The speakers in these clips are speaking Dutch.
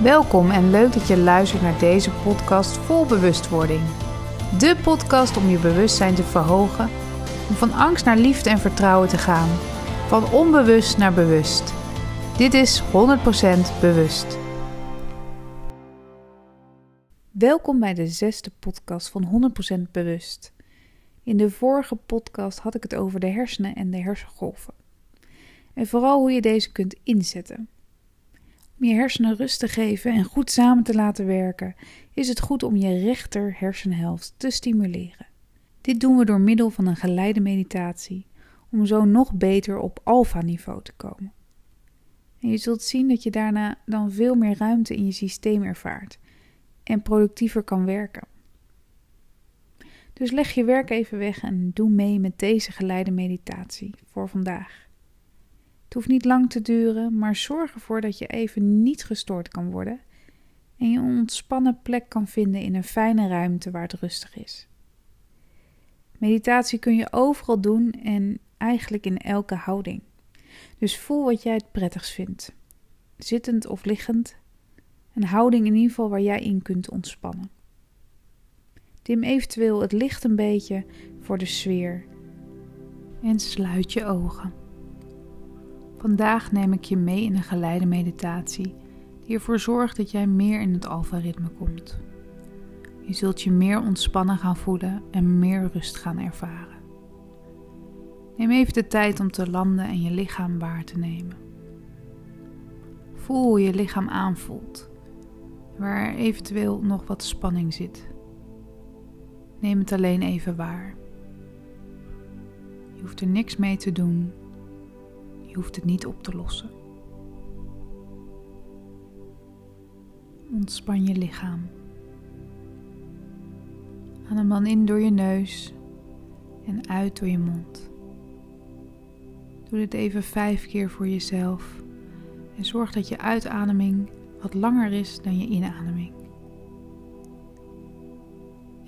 Welkom en leuk dat je luistert naar deze podcast vol bewustwording. De podcast om je bewustzijn te verhogen, om van angst naar liefde en vertrouwen te gaan, van onbewust naar bewust. Dit is 100% bewust. Welkom bij de zesde podcast van 100% bewust. In de vorige podcast had ik het over de hersenen en de hersengolven. En vooral hoe je deze kunt inzetten. Om je hersenen rust te geven en goed samen te laten werken, is het goed om je rechter hersenhelft te stimuleren. Dit doen we door middel van een geleide meditatie, om zo nog beter op alfa-niveau te komen. En je zult zien dat je daarna dan veel meer ruimte in je systeem ervaart en productiever kan werken. Dus leg je werk even weg en doe mee met deze geleide meditatie voor vandaag. Het hoeft niet lang te duren, maar zorg ervoor dat je even niet gestoord kan worden en je een ontspannen plek kan vinden in een fijne ruimte waar het rustig is. Meditatie kun je overal doen en eigenlijk in elke houding. Dus voel wat jij het prettigst vindt. Zittend of liggend. Een houding in ieder geval waar jij in kunt ontspannen. Dim eventueel het licht een beetje voor de sfeer. En sluit je ogen. Vandaag neem ik je mee in een geleide meditatie die ervoor zorgt dat jij meer in het alfa-ritme komt. Je zult je meer ontspannen gaan voelen en meer rust gaan ervaren. Neem even de tijd om te landen en je lichaam waar te nemen. Voel hoe je lichaam aanvoelt, waar er eventueel nog wat spanning zit. Neem het alleen even waar. Je hoeft er niks mee te doen. Je hoeft het niet op te lossen. Ontspan je lichaam. Adem dan in door je neus en uit door je mond. Doe dit even vijf keer voor jezelf en zorg dat je uitademing wat langer is dan je inademing.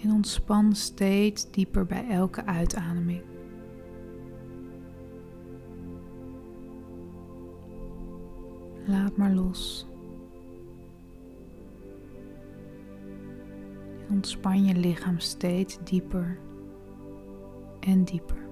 En ontspan steeds dieper bij elke uitademing. Maar los. Ontspan je lichaam steeds dieper en dieper.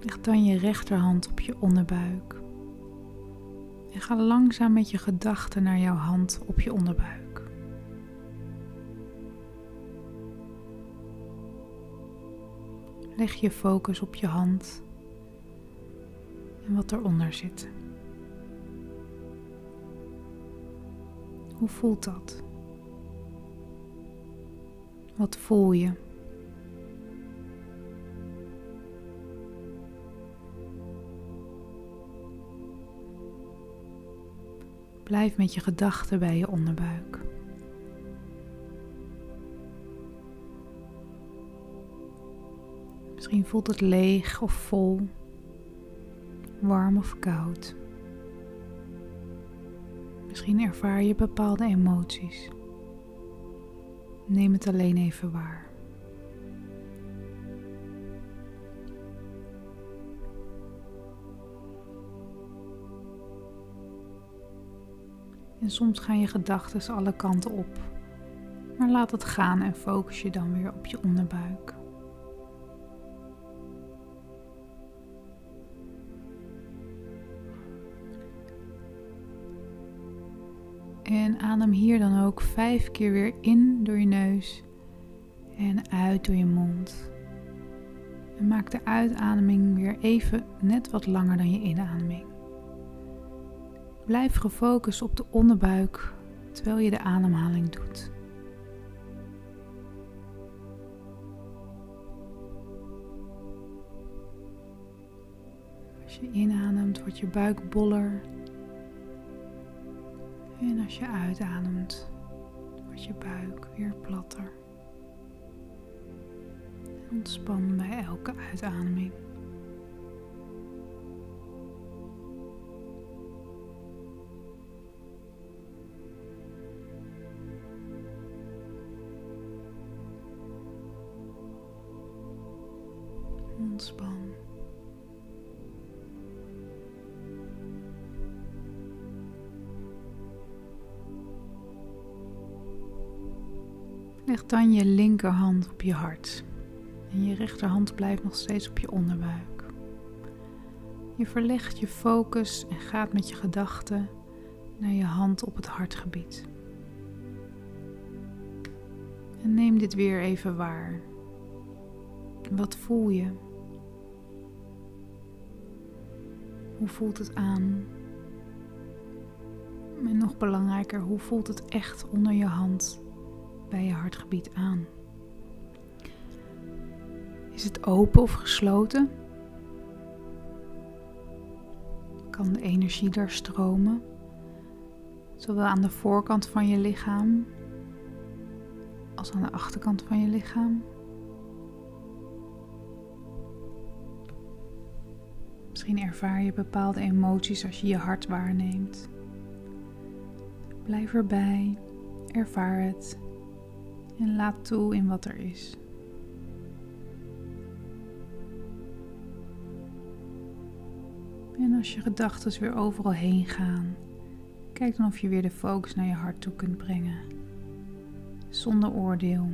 Leg dan je rechterhand op je onderbuik. En ga langzaam met je gedachten naar jouw hand op je onderbuik. Leg je focus op je hand en wat eronder zit. Hoe voelt dat? Wat voel je? Blijf met je gedachten bij je onderbuik. Misschien voelt het leeg of vol, warm of koud. Misschien ervaar je bepaalde emoties. Neem het alleen even waar. En soms gaan je gedachten alle kanten op. Maar laat het gaan en focus je dan weer op je onderbuik. En adem hier dan ook vijf keer weer in door je neus en uit door je mond. En maak de uitademing weer even net wat langer dan je inademing. Blijf gefocust op de onderbuik terwijl je de ademhaling doet. Als je inademt, wordt je buik boller. En als je uitademt, wordt je buik weer platter. Ontspan bij elke uitademing. Leg dan je linkerhand op je hart en je rechterhand blijft nog steeds op je onderbuik. Je verlegt je focus en gaat met je gedachten naar je hand op het hartgebied. En neem dit weer even waar. Wat voel je? Hoe voelt het aan? En nog belangrijker, hoe voelt het echt onder je hand bij je hartgebied aan? Is het open of gesloten? Kan de energie daar stromen, zowel aan de voorkant van je lichaam als aan de achterkant van je lichaam? Misschien ervaar je bepaalde emoties als je je hart waarneemt. Blijf erbij, ervaar het en laat toe in wat er is. En als je gedachten weer overal heen gaan, kijk dan of je weer de focus naar je hart toe kunt brengen. Zonder oordeel,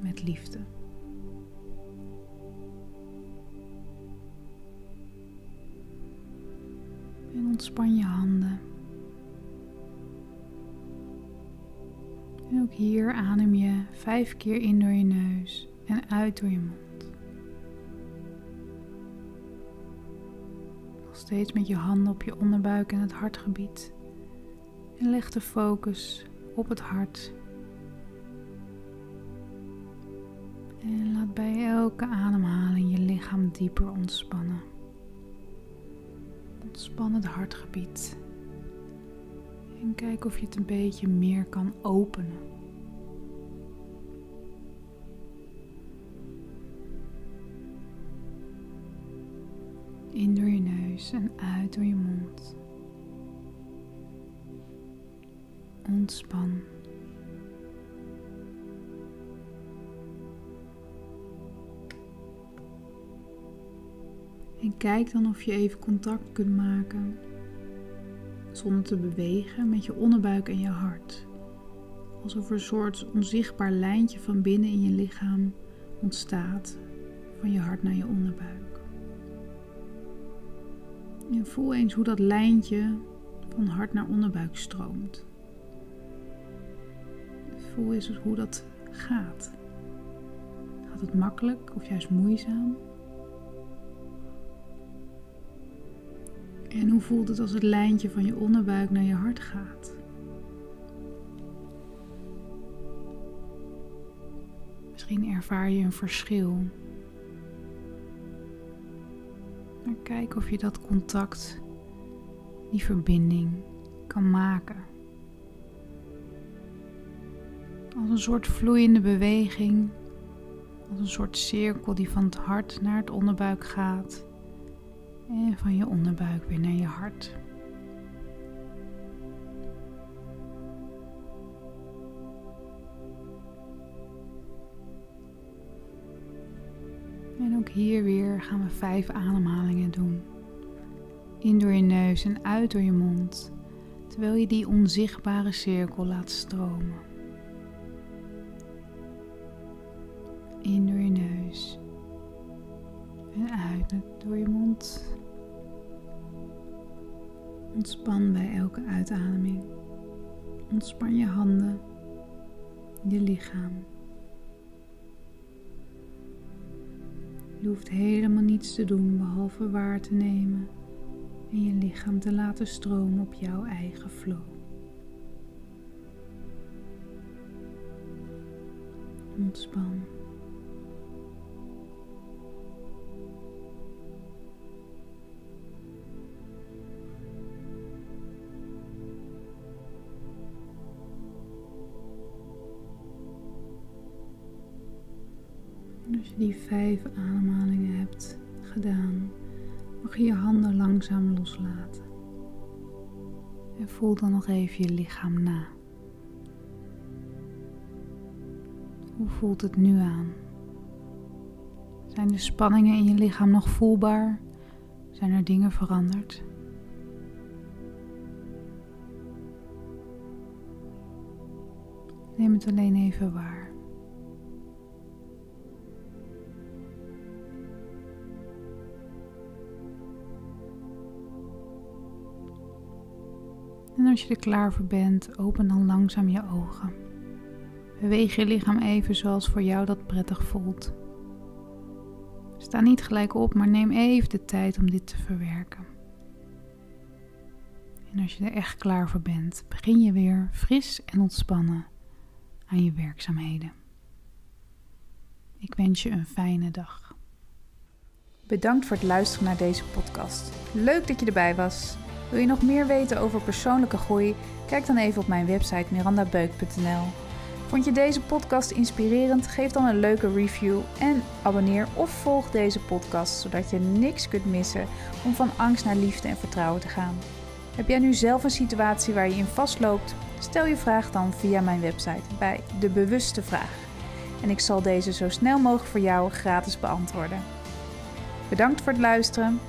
met liefde. Ontspan je handen. En ook hier adem je vijf keer in door je neus en uit door je mond. Nog steeds met je handen op je onderbuik en het hartgebied. En leg de focus op het hart. En laat bij elke ademhaling je lichaam dieper ontspannen. Ontspan het hartgebied. En kijk of je het een beetje meer kan openen. In door je neus en uit door je mond. Ontspan. En kijk dan of je even contact kunt maken zonder te bewegen met je onderbuik en je hart. Alsof er een soort onzichtbaar lijntje van binnen in je lichaam ontstaat, van je hart naar je onderbuik. En voel eens hoe dat lijntje van hart naar onderbuik stroomt. Voel eens hoe dat gaat. Gaat het makkelijk of juist moeizaam? En hoe voelt het als het lijntje van je onderbuik naar je hart gaat? Misschien ervaar je een verschil. Maar kijk of je dat contact, die verbinding kan maken. Als een soort vloeiende beweging, als een soort cirkel die van het hart naar het onderbuik gaat en van je onderbuik weer naar je hart. En ook hier weer gaan we vijf ademhalingen doen. In door je neus en uit door je mond, terwijl je die onzichtbare cirkel laat stromen. In door je neus en uit door je mond. Ontspan bij elke uitademing. Ontspan je handen, je lichaam. Je hoeft helemaal niets te doen behalve waar te nemen en je lichaam te laten stromen op jouw eigen flow. Ontspan. Als je die vijf ademhalingen hebt gedaan, mag je je handen langzaam loslaten. En voel dan nog even je lichaam na. Hoe voelt het nu aan? Zijn de spanningen in je lichaam nog voelbaar? Zijn er dingen veranderd? Neem het alleen even waar. Als je er klaar voor bent, open dan langzaam je ogen. Beweeg je lichaam even zoals voor jou dat prettig voelt. Sta niet gelijk op, maar neem even de tijd om dit te verwerken. En als je er echt klaar voor bent, begin je weer fris en ontspannen aan je werkzaamheden. Ik wens je een fijne dag. Bedankt voor het luisteren naar deze podcast. Leuk dat je erbij was. Wil je nog meer weten over persoonlijke groei? Kijk dan even op mijn website mirandabeuk.nl. Vond je deze podcast inspirerend? Geef dan een leuke review en abonneer of volg deze podcast zodat je niks kunt missen om van angst naar liefde en vertrouwen te gaan. Heb jij nu zelf een situatie waar je in vastloopt? Stel je vraag dan via mijn website bij De Bewuste Vraag. En ik zal deze zo snel mogelijk voor jou gratis beantwoorden. Bedankt voor het luisteren.